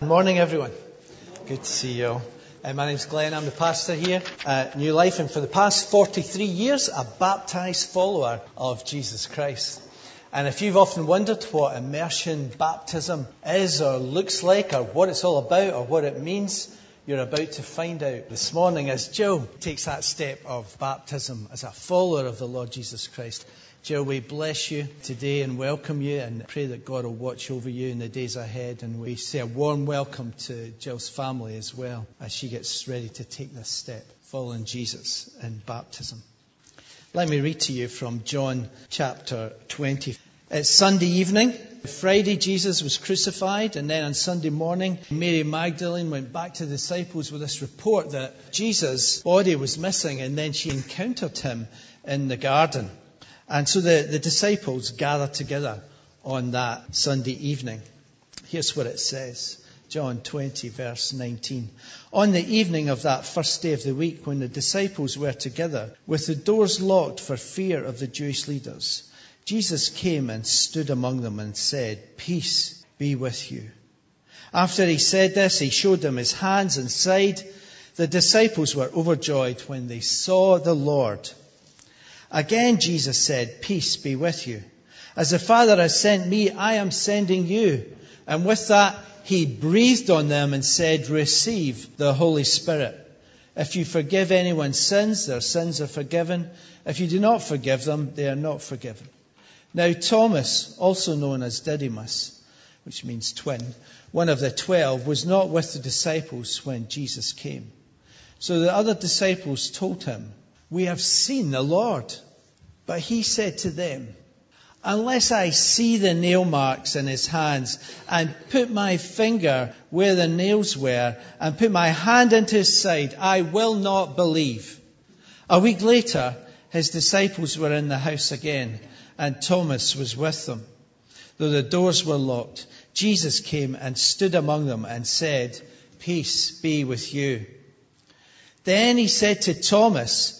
Good morning, everyone. Good to see you. Uh, my name's Glenn. I'm the pastor here at New Life, and for the past 43 years, a baptized follower of Jesus Christ. And if you've often wondered what immersion baptism is, or looks like, or what it's all about, or what it means, you're about to find out this morning as Jill takes that step of baptism as a follower of the Lord Jesus Christ. Jill, we bless you today and welcome you and pray that God will watch over you in the days ahead. And we say a warm welcome to Jill's family as well as she gets ready to take this step, following Jesus in baptism. Let me read to you from John chapter 20. It's Sunday evening. Friday, Jesus was crucified, and then on Sunday morning, Mary Magdalene went back to the disciples with this report that Jesus' body was missing, and then she encountered him in the garden. And so the, the disciples gathered together on that Sunday evening. Here's what it says. John 20, verse 19. On the evening of that first day of the week, when the disciples were together, with the doors locked for fear of the Jewish leaders, Jesus came and stood among them and said, Peace be with you. After he said this, he showed them his hands and side. The disciples were overjoyed when they saw the Lord. Again, Jesus said, Peace be with you. As the Father has sent me, I am sending you. And with that, he breathed on them and said, Receive the Holy Spirit. If you forgive anyone's sins, their sins are forgiven. If you do not forgive them, they are not forgiven. Now, Thomas, also known as Didymus, which means twin, one of the twelve, was not with the disciples when Jesus came. So the other disciples told him, we have seen the Lord. But he said to them, Unless I see the nail marks in his hands and put my finger where the nails were and put my hand into his side, I will not believe. A week later, his disciples were in the house again and Thomas was with them. Though the doors were locked, Jesus came and stood among them and said, Peace be with you. Then he said to Thomas,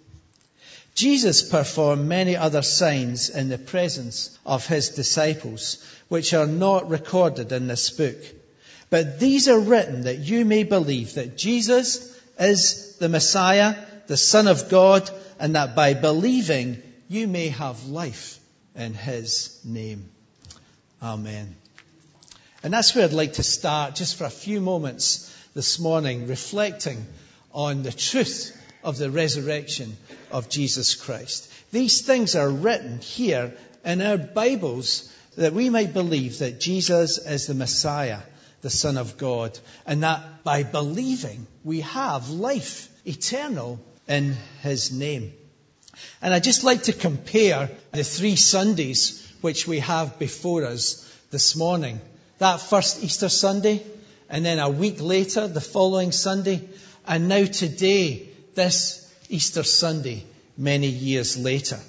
Jesus performed many other signs in the presence of his disciples, which are not recorded in this book. But these are written that you may believe that Jesus is the Messiah, the Son of God, and that by believing you may have life in his name. Amen. And that's where I'd like to start just for a few moments this morning, reflecting on the truth of the resurrection of Jesus Christ. These things are written here in our Bibles that we might believe that Jesus is the Messiah, the Son of God, and that by believing we have life eternal in His name. And I'd just like to compare the three Sundays which we have before us this morning. That first Easter Sunday, and then a week later, the following Sunday, and now today, this Easter Sunday, many years later.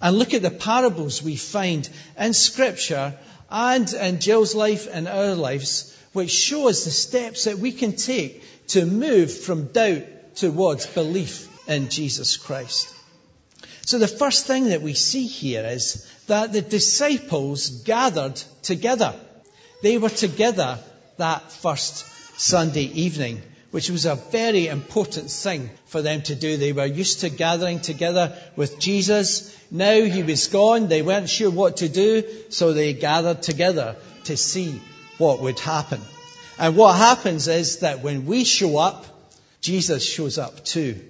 And look at the parables we find in Scripture and in Jill's life and our lives, which show us the steps that we can take to move from doubt towards belief in Jesus Christ. So the first thing that we see here is that the disciples gathered together. They were together that first Sunday evening which was a very important thing for them to do. They were used to gathering together with Jesus. Now he was gone. They weren't sure what to do, so they gathered together to see what would happen. And what happens is that when we show up, Jesus shows up too.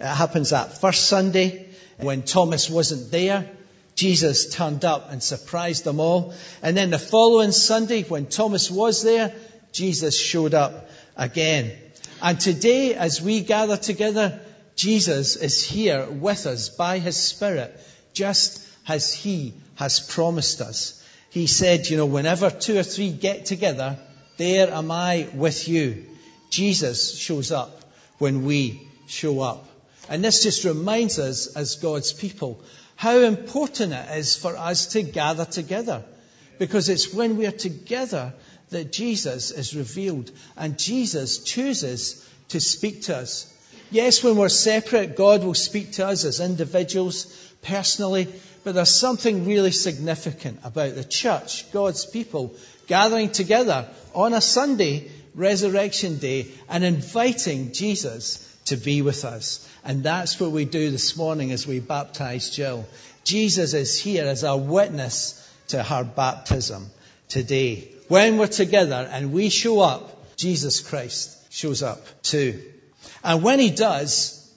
It happens that first Sunday when Thomas wasn't there. Jesus turned up and surprised them all. And then the following Sunday when Thomas was there, Jesus showed up again. And today, as we gather together, Jesus is here with us by his Spirit, just as he has promised us. He said, you know, whenever two or three get together, there am I with you. Jesus shows up when we show up. And this just reminds us, as God's people, how important it is for us to gather together. Because it's when we are together that Jesus is revealed and Jesus chooses to speak to us. Yes, when we're separate, God will speak to us as individuals, personally, but there's something really significant about the church, God's people, gathering together on a Sunday, Resurrection Day, and inviting Jesus to be with us. And that's what we do this morning as we baptize Jill. Jesus is here as our witness to her baptism today. When we're together and we show up, Jesus Christ shows up too. And when he does,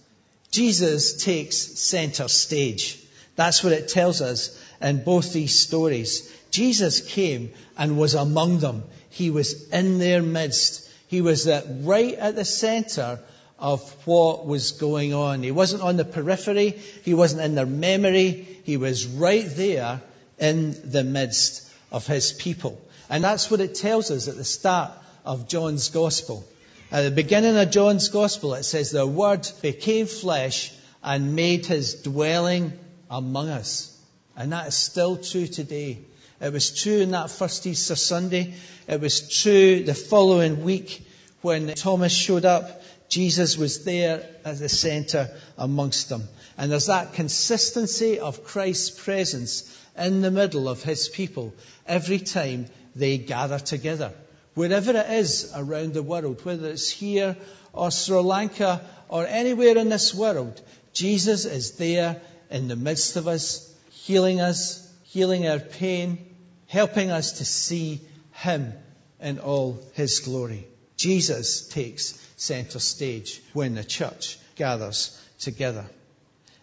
Jesus takes center stage. That's what it tells us in both these stories. Jesus came and was among them. He was in their midst. He was right at the center of what was going on. He wasn't on the periphery. He wasn't in their memory. He was right there in the midst of his people. And that's what it tells us at the start of John's Gospel. At the beginning of John's Gospel, it says, The Word became flesh and made his dwelling among us. And that is still true today. It was true in that first Easter Sunday. It was true the following week when Thomas showed up. Jesus was there at the center amongst them. And there's that consistency of Christ's presence in the middle of his people every time they gather together. Wherever it is around the world, whether it's here or Sri Lanka or anywhere in this world, Jesus is there in the midst of us, healing us, healing our pain, helping us to see Him in all His glory. Jesus takes center stage when the church gathers together.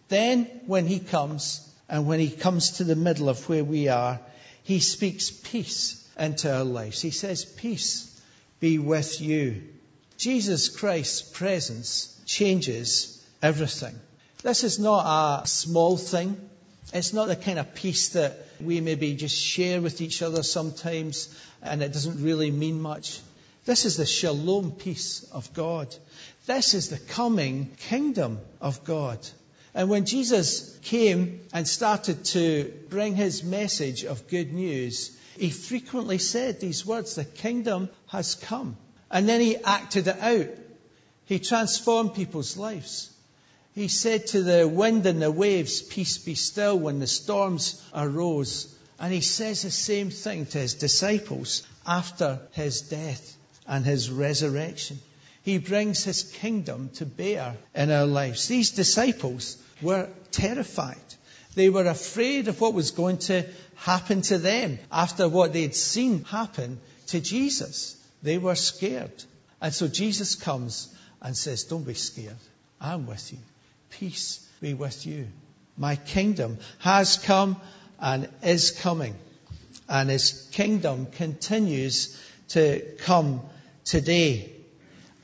Then, when He comes, and when He comes to the middle of where we are, He speaks peace into our lives. He says, Peace be with you. Jesus Christ's presence changes everything. This is not a small thing. It's not the kind of peace that we maybe just share with each other sometimes and it doesn't really mean much. This is the shalom peace of God. This is the coming kingdom of God. And when Jesus came and started to bring his message of good news, he frequently said these words, the kingdom has come. And then he acted it out. He transformed people's lives. He said to the wind and the waves, Peace be still, when the storms arose. And he says the same thing to his disciples after his death and his resurrection. He brings his kingdom to bear in our lives. These disciples were terrified. They were afraid of what was going to happen to them after what they'd seen happen to Jesus. They were scared. And so Jesus comes and says, Don't be scared. I'm with you. Peace be with you. My kingdom has come and is coming. And his kingdom continues to come today.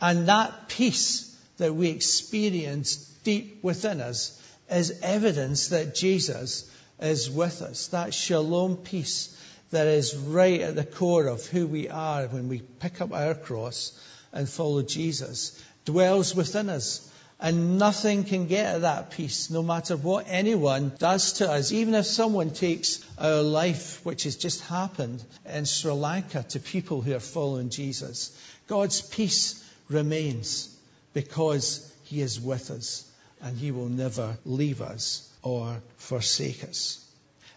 And that peace that we experience deep within us is evidence that Jesus is with us. That shalom peace that is right at the core of who we are when we pick up our cross and follow Jesus dwells within us. And nothing can get at that peace, no matter what anyone does to us. Even if someone takes our life, which has just happened in Sri Lanka to people who are following Jesus, God's peace remains because He is with us and He will never leave us or forsake us.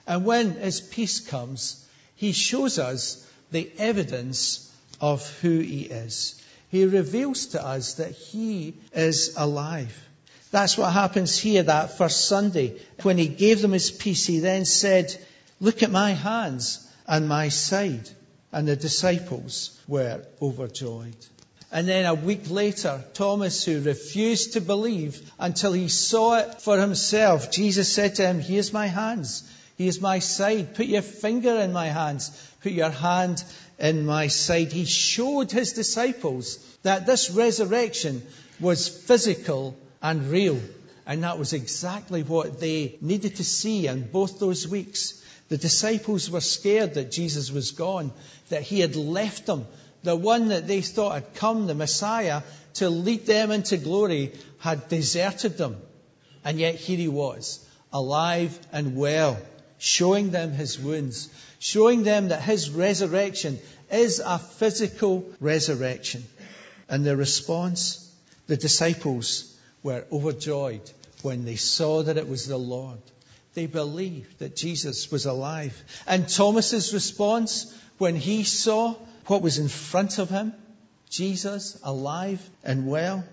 And when His peace comes, He shows us the evidence of who He is. He reveals to us that He is alive. That's what happens here that first Sunday. When He gave them His peace, He then said, Look at my hands and my side. And the disciples were overjoyed. And then a week later, Thomas, who refused to believe until he saw it for himself, Jesus said to him, Here's my hands. Here's my side. Put your finger in my hands. Put your hand in my side. He showed his disciples that this resurrection was physical and real. And that was exactly what they needed to see in both those weeks. The disciples were scared that Jesus was gone, that he had left them. The one that they thought had come, the Messiah, to lead them into glory, had deserted them. And yet here he was, alive and well, showing them his wounds, showing them that his resurrection is a physical resurrection. And the response, the disciples were overjoyed when they saw that it was the Lord. They believed that Jesus was alive. And Thomas's response when he saw what was in front of him, Jesus alive and well,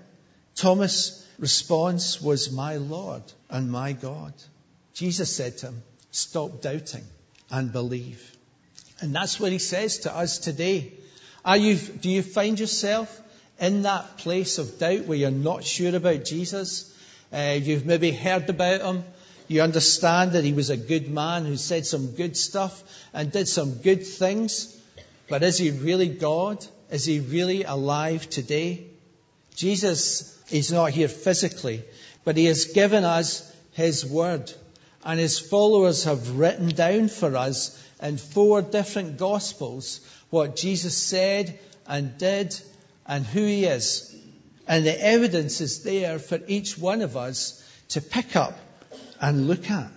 Thomas' response was, My Lord and my God. Jesus said to him, Stop doubting and believe. And that's what he says to us today. You, do you find yourself in that place of doubt where you're not sure about Jesus? Uh, you've maybe heard about him. You understand that he was a good man who said some good stuff and did some good things. But is he really God? Is he really alive today? Jesus is not here physically, but he has given us his word. And his followers have written down for us in four different gospels what Jesus said and did and who he is. And the evidence is there for each one of us to pick up and look at.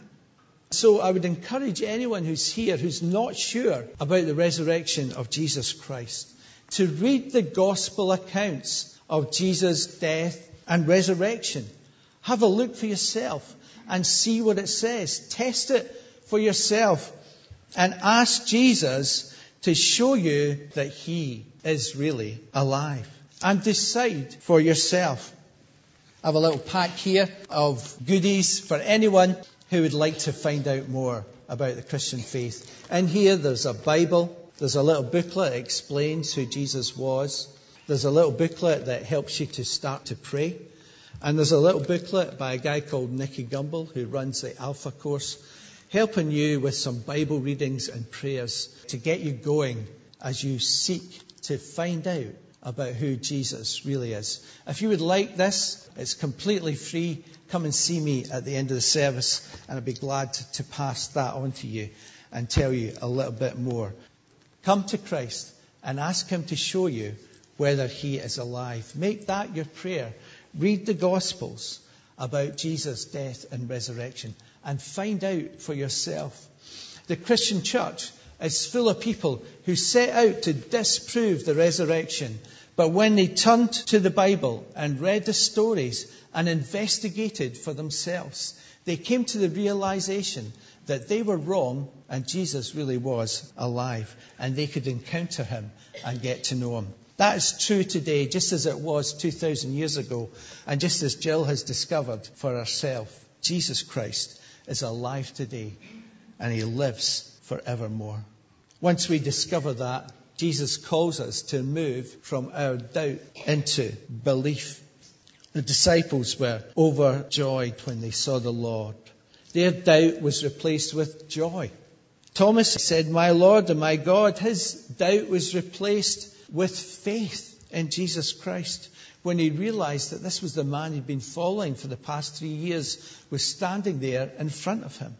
So I would encourage anyone who's here who's not sure about the resurrection of Jesus Christ to read the gospel accounts of Jesus' death and resurrection. Have a look for yourself and see what it says. Test it for yourself and ask Jesus to show you that he is really alive. And decide for yourself. I have a little pack here of goodies for anyone who would like to find out more about the Christian faith. And here there's a Bible, there's a little booklet that explains who Jesus was, there's a little booklet that helps you to start to pray, and there's a little booklet by a guy called Nicky Gumbel who runs the Alpha course, helping you with some Bible readings and prayers to get you going as you seek to find out about who Jesus really is. If you would like this, it's completely free. Come and see me at the end of the service, and I'd be glad to, pass that on to you and tell you a little bit more. Come to Christ and ask Him to show you whether He is alive. Make that your prayer. Read the Gospels about Jesus' death and resurrection and find out for yourself. The Christian church is full of people who set out to disprove the resurrection. But when they turned to the Bible and read the stories and investigated for themselves, they came to the realization that they were wrong and Jesus really was alive and they could encounter him and get to know him. That is true today, just as it was 2,000 years ago, and just as Jill has discovered for herself. Jesus Christ is alive today, and he lives forevermore. Once we discover that, Jesus calls us to move from our doubt into belief. The disciples were overjoyed when they saw the Lord. Their doubt was replaced with joy. Thomas said, My Lord and my God. His doubt was replaced with faith in Jesus Christ when he realized that this was the man he'd been following for the past three years, was standing there in front of him.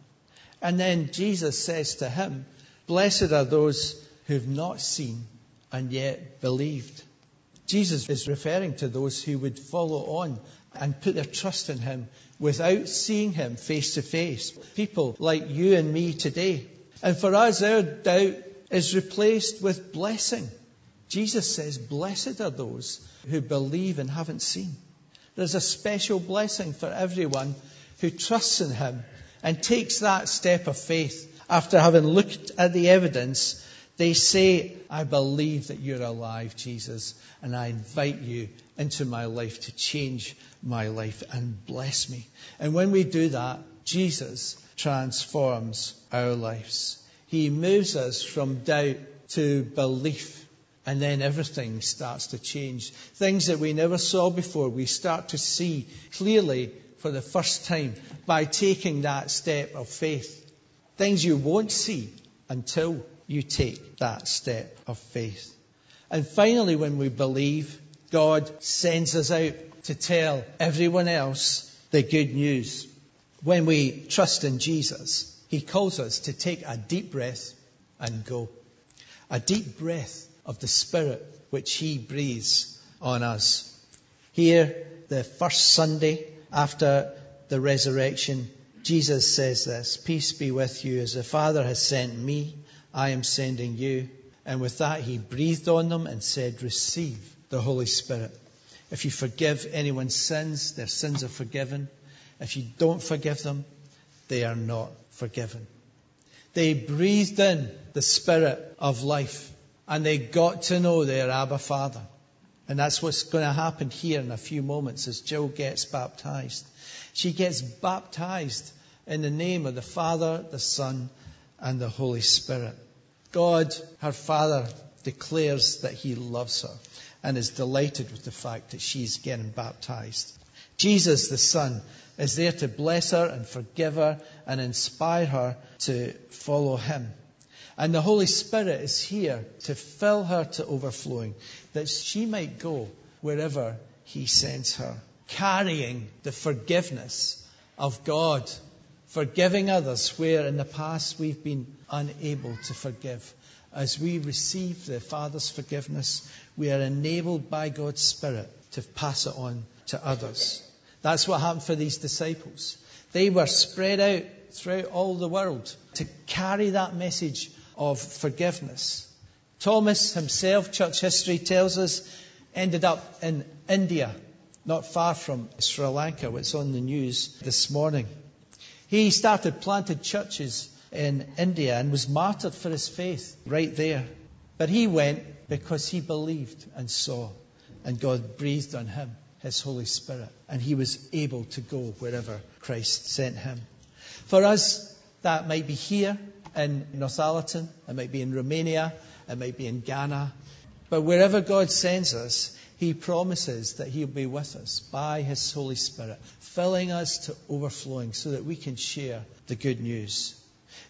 And then Jesus says to him, Blessed are those who've not seen and yet believed. Jesus is referring to those who would follow on and put their trust in him without seeing him face to face. People like you and me today. And for us, our doubt is replaced with blessing. Jesus says, Blessed are those who believe and haven't seen. There's a special blessing for everyone who trusts in him and takes that step of faith after having looked at the evidence, they say, I believe that you're alive, Jesus, and I invite you into my life to change my life and bless me. And when we do that, Jesus transforms our lives. He moves us from doubt to belief. And then everything starts to change. Things that we never saw before, we start to see clearly for the first time by taking that step of faith. Things you won't see until you take that step of faith. And finally, when we believe, God sends us out to tell everyone else the good news. When we trust in Jesus, He calls us to take a deep breath and go. A deep breath of the Spirit which He breathes on us. Here, the first Sunday after the resurrection, Jesus says this Peace be with you. As the Father has sent me, I am sending you. And with that, he breathed on them and said, Receive the Holy Spirit. If you forgive anyone's sins, their sins are forgiven. If you don't forgive them, they are not forgiven. They breathed in the Spirit of life and they got to know their Abba Father. And that's what's going to happen here in a few moments as Jill gets baptized. She gets baptized in the name of the Father, the Son, and the Holy Spirit. God, her Father, declares that He loves her and is delighted with the fact that she's getting baptized. Jesus, the Son, is there to bless her and forgive her and inspire her to follow Him. And the Holy Spirit is here to fill her to overflowing, that she might go wherever He sends her, carrying the forgiveness of God, forgiving others where in the past we've been unable to forgive. As we receive the Father's forgiveness, we are enabled by God's Spirit to pass it on to others. That's what happened for these disciples. They were spread out throughout all the world to carry that message of forgiveness. Thomas himself, church history tells us, ended up in India, not far from Sri Lanka, which is on the news this morning. He started planted churches in India and was martyred for his faith right there. But he went because he believed and saw, and God breathed on him his Holy Spirit, and he was able to go wherever Christ sent him. For us, that might be here in Northallerton, it might be in Romania, it might be in Ghana. But wherever God sends us, He promises that He'll be with us by His Holy Spirit, filling us to overflowing so that we can share the good news.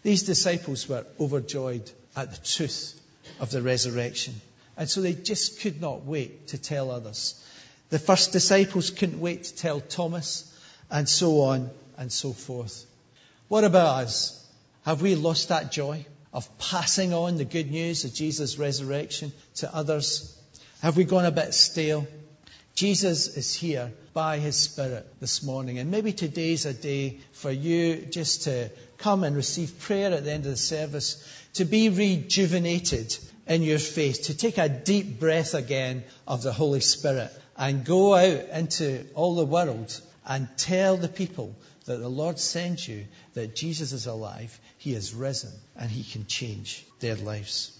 These disciples were overjoyed at the truth of the resurrection. And so they just could not wait to tell others. The first disciples couldn't wait to tell Thomas, and so on and so forth. What about us? Have we lost that joy of passing on the good news of Jesus' resurrection to others? Have we gone a bit stale? Jesus is here by his Spirit this morning. And maybe today's a day for you just to come and receive prayer at the end of the service, to be rejuvenated in your faith, to take a deep breath again of the Holy Spirit and go out into all the world and tell the people that the Lord sends you, that Jesus is alive, He is risen, and He can change their lives.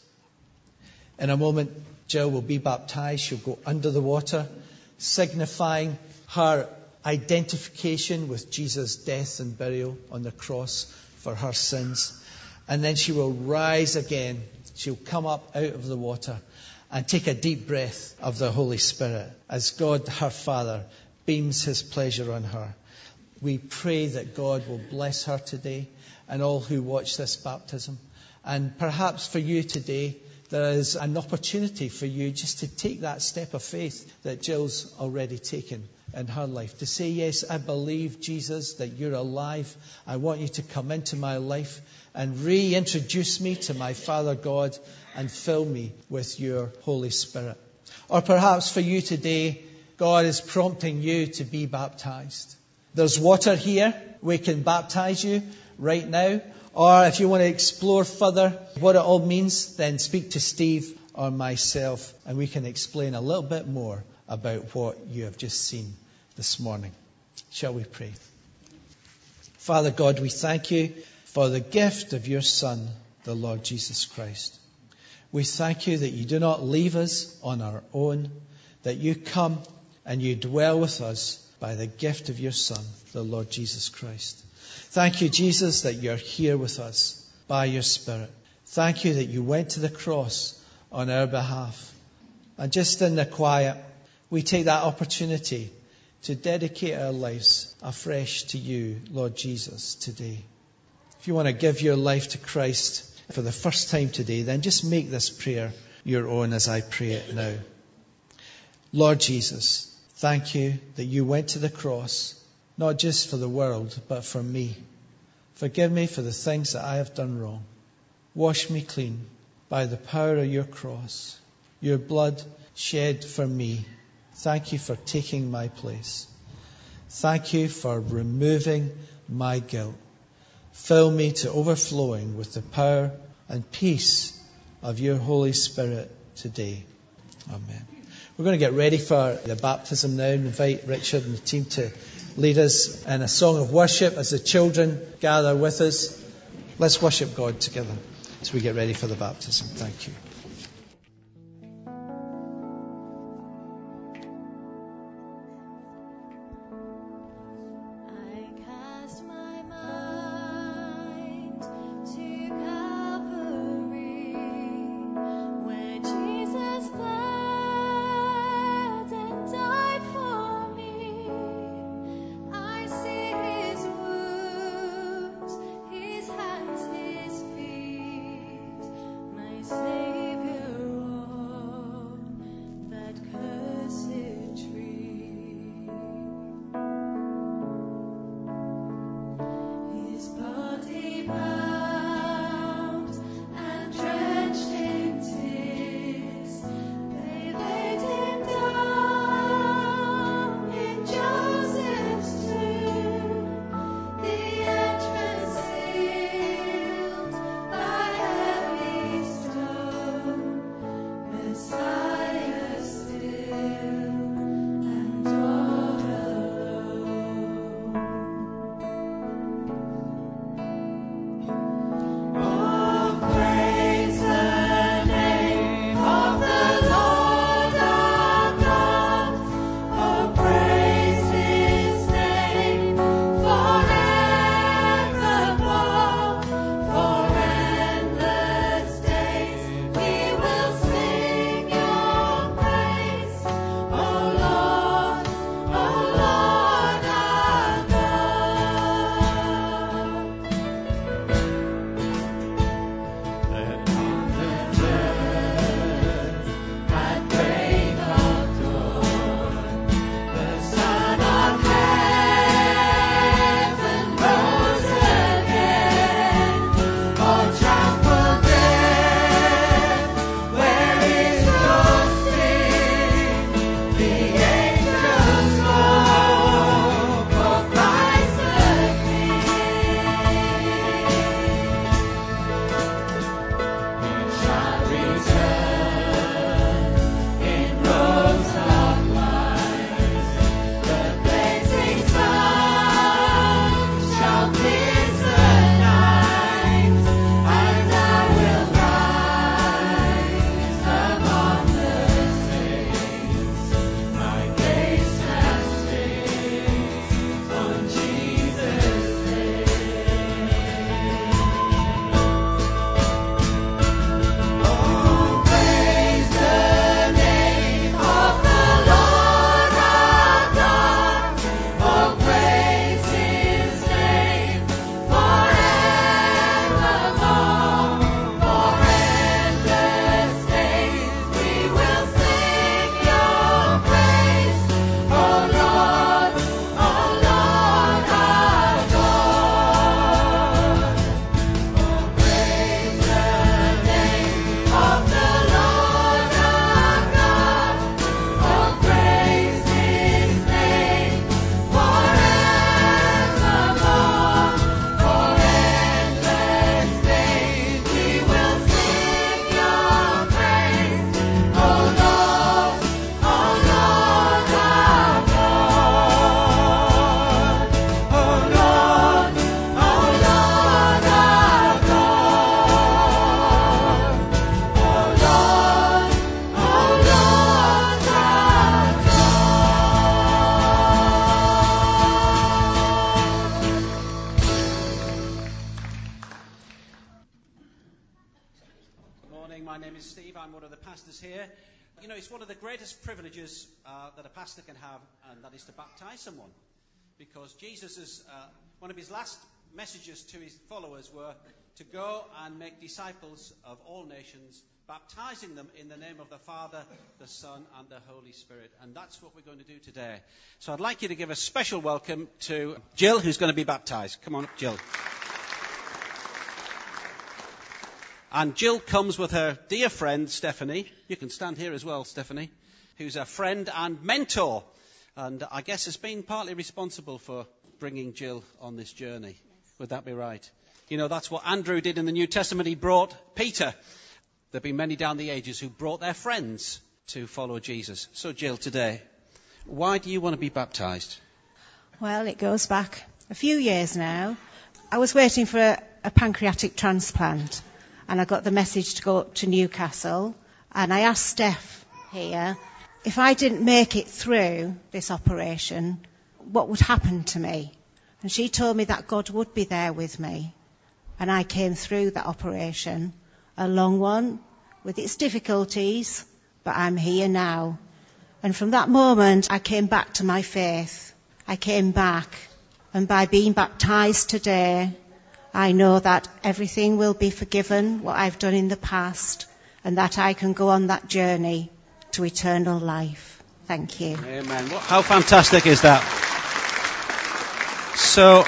In a moment, Jill will be baptized. She'll go under the water, signifying her identification with Jesus' death and burial on the cross for her sins. And then she will rise again. She'll come up out of the water and take a deep breath of the Holy Spirit as God, her Father, beams his pleasure on her. We pray that God will bless her today and all who watch this baptism. And perhaps for you today, there is an opportunity for you just to take that step of faith that Jill's already taken in her life. To say, Yes, I believe, Jesus, that you're alive. I want you to come into my life and reintroduce me to my Father God and fill me with your Holy Spirit. Or perhaps for you today, God is prompting you to be baptized. There's water here. We can baptize you right now. Or if you want to explore further what it all means, then speak to Steve or myself and we can explain a little bit more about what you have just seen this morning. Shall we pray? Father God, we thank you for the gift of your Son, the Lord Jesus Christ. We thank you that you do not leave us on our own, that you come and you dwell with us by the gift of your Son, the Lord Jesus Christ. Thank you, Jesus, that you're here with us by your Spirit. Thank you that you went to the cross on our behalf. And just in the quiet, we take that opportunity to dedicate our lives afresh to you, Lord Jesus, today. If you want to give your life to Christ for the first time today, then just make this prayer your own as I pray it now. Lord Jesus, Thank you that you went to the cross, not just for the world, but for me. Forgive me for the things that I have done wrong. Wash me clean by the power of your cross, your blood shed for me. Thank you for taking my place. Thank you for removing my guilt. Fill me to overflowing with the power and peace of your Holy Spirit today. Amen. We're going to get ready for the baptism now and invite Richard and the team to lead us in a song of worship as the children gather with us. Let's worship God together as we get ready for the baptism. Thank you. Because name is, Steve. I'm one of the pastors here. You know, it's one of the greatest privileges uh, that a pastor can have, and that is to baptise someone. Because Jesus, uh, one of his last messages to his followers were to go and make disciples of all nations, baptizing them in the name of the Father, the Son, and the Holy Spirit. And that's what we're going to do today. So I'd like you to give a special welcome to Jill, who's going to be baptized. Come on, up, Jill. And Jill comes with her dear friend, Stephanie. You can stand here as well, Stephanie, who's a friend and mentor and I guess has been partly responsible for bringing Jill on this journey. Would that be right? You know, that's what Andrew did in the New Testament. He brought Peter. There have been many down the ages who brought their friends to follow Jesus. So, Jill, today, why do you want to be baptized? Well, it goes back a few years now. I was waiting for a, a pancreatic transplant and I got the message to go up to Newcastle and I asked Steph here if I didn't make it through this operation, what would happen to me? And she told me that God would be there with me. And I came through that operation, a long one, with its difficulties, but I'm here now. And from that moment, I came back to my faith. I came back. And by being baptized today, I know that everything will be forgiven, what I've done in the past, and that I can go on that journey to eternal life. Thank you. Amen. How fantastic is that? So,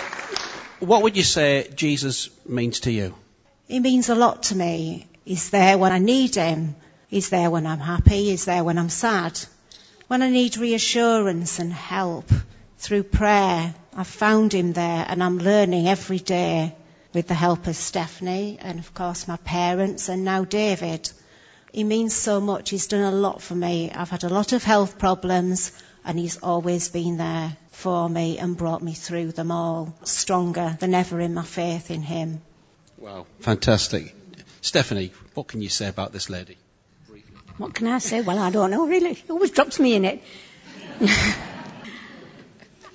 what would you say Jesus means to you? He means a lot to me. He's there when I need him. He's there when I'm happy. He's there when I'm sad. When I need reassurance and help through prayer, I've found him there and I'm learning every day with the help of Stephanie and of course my parents and now David. He means so much. He's done a lot for me. I've had a lot of health problems and he's always been there for me and brought me through them all stronger than ever in my faith in him. Wow, fantastic. Stephanie, what can you say about this lady? What can I say? Well, I don't know really. He always drops me in it.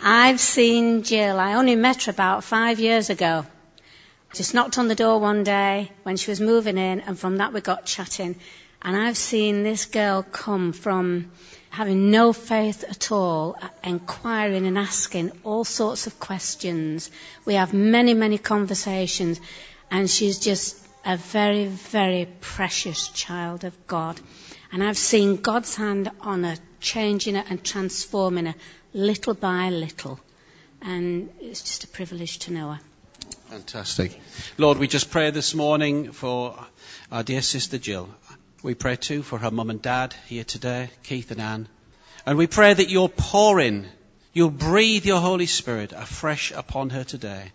I've seen Jill. I only met her about five years ago. Just knocked on the door one day when she was moving in, and from that we got chatting. And I've seen this girl come from having no faith at all, inquiring and asking all sorts of questions. We have many, many conversations, and she's just a very, very precious child of God. And I've seen God's hand on her, changing her and transforming her little by little. And it's just a privilege to know her. Fantastic. Lord, we just pray this morning for our dear sister Jill. We pray too for her mum and dad here today, Keith and Anne. And we pray that you'll pour in, you'll breathe your Holy Spirit afresh upon her today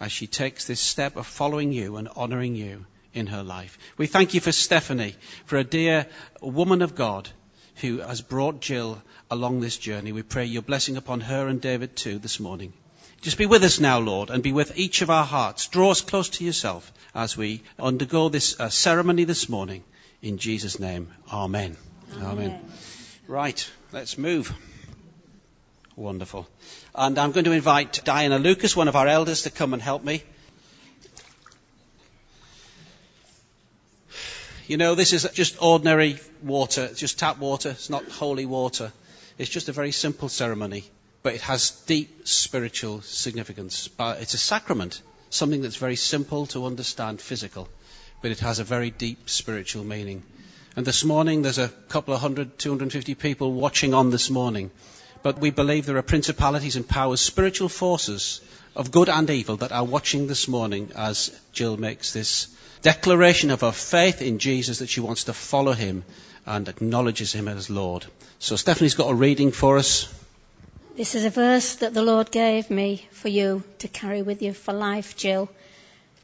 as she takes this step of following you and honouring you in her life. We thank you for Stephanie, for a dear woman of God who has brought Jill along this journey. We pray your blessing upon her and David too this morning. Just be with us now, Lord, and be with each of our hearts. Draw us close to yourself as we undergo this uh, ceremony this morning. In Jesus' name, Amen. Amen. Amen. Right, let's move. Wonderful. And I'm going to invite Diana Lucas, one of our elders, to come and help me. You know, this is just ordinary water, it's just tap water, it's not holy water. It's just a very simple ceremony, but it has deep spiritual significance. It's a sacrament, something that's very simple to understand, physical but it has a very deep spiritual meaning. And this morning, there's a couple of hundred, 250 people watching on this morning. But we believe there are principalities and powers, spiritual forces of good and evil that are watching this morning as Jill makes this declaration of her faith in Jesus that she wants to follow him and acknowledges him as Lord. So Stephanie's got a reading for us. This is a verse that the Lord gave me for you to carry with you for life, Jill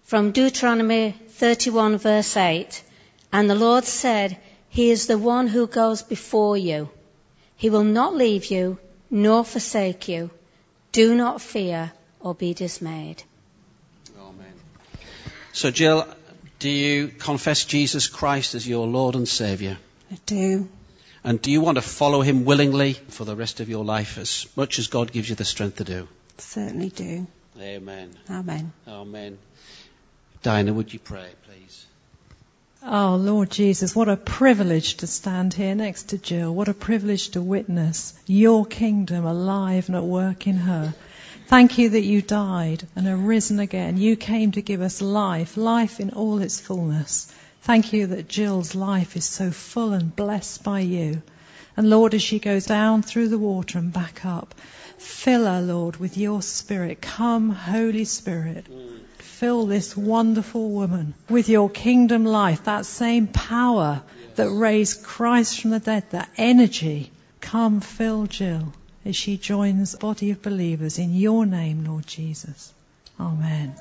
from Deuteronomy 31 verse 8. And the Lord said, He is the one who goes before you. He will not leave you nor forsake you. Do not fear or be dismayed. Amen. So, Jill, do you confess Jesus Christ as your Lord and Saviour? I do. And do you want to follow him willingly for the rest of your life as much as God gives you the strength to do? Certainly do. Amen. Amen. Amen. Diana, would you pray, please? Oh, Lord Jesus, what a privilege to stand here next to Jill. What a privilege to witness your kingdom alive and at work in her. Thank you that you died and are risen again. You came to give us life, life in all its fullness. Thank you that Jill's life is so full and blessed by you. And Lord, as she goes down through the water and back up, fill her, Lord, with your spirit. Come, Holy Spirit fill this wonderful woman with your kingdom life, that same power that raised Christ from the dead, that energy. Come fill Jill as she joins a body of believers in your name, Lord Jesus. Amen.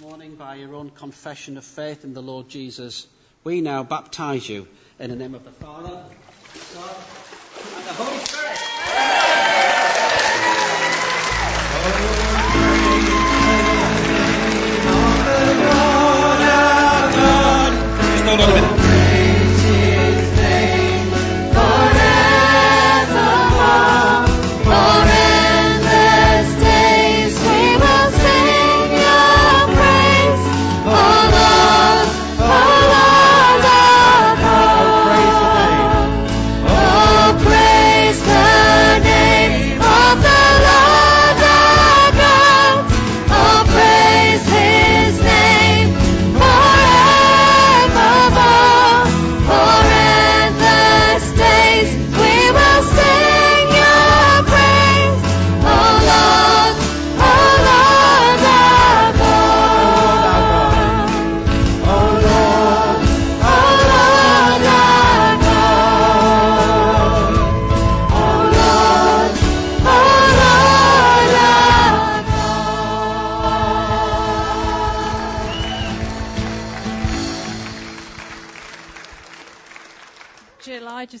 Morning, by your own confession of faith in the Lord Jesus, we now baptize you in the name of the Father, the Son, and the Holy Spirit.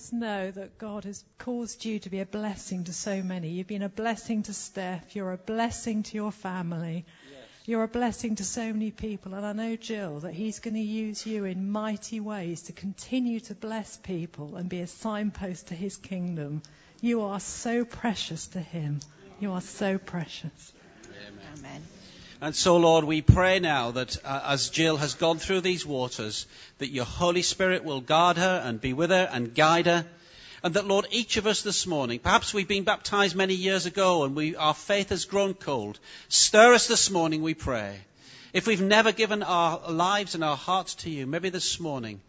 Just know that God has caused you to be a blessing to so many. You've been a blessing to Steph. You're a blessing to your family. You're a blessing to so many people. And I know, Jill, that He's going to use you in mighty ways to continue to bless people and be a signpost to His kingdom. You are so precious to Him. You are so precious. Amen. And so, Lord, we pray now that uh, as Jill has gone through these waters, that your Holy Spirit will guard her and be with her and guide her. And that, Lord, each of us this morning, perhaps we've been baptized many years ago and we, our faith has grown cold. Stir us this morning, we pray. If we've never given our lives and our hearts to you, maybe this morning,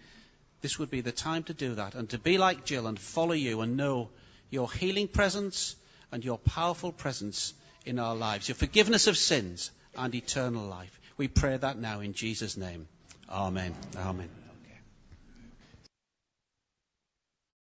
this would be the time to do that and to be like Jill and follow you and know your healing presence and your powerful presence in our lives, your forgiveness of sins and eternal life. We pray that now in Jesus' name. Amen. Amen.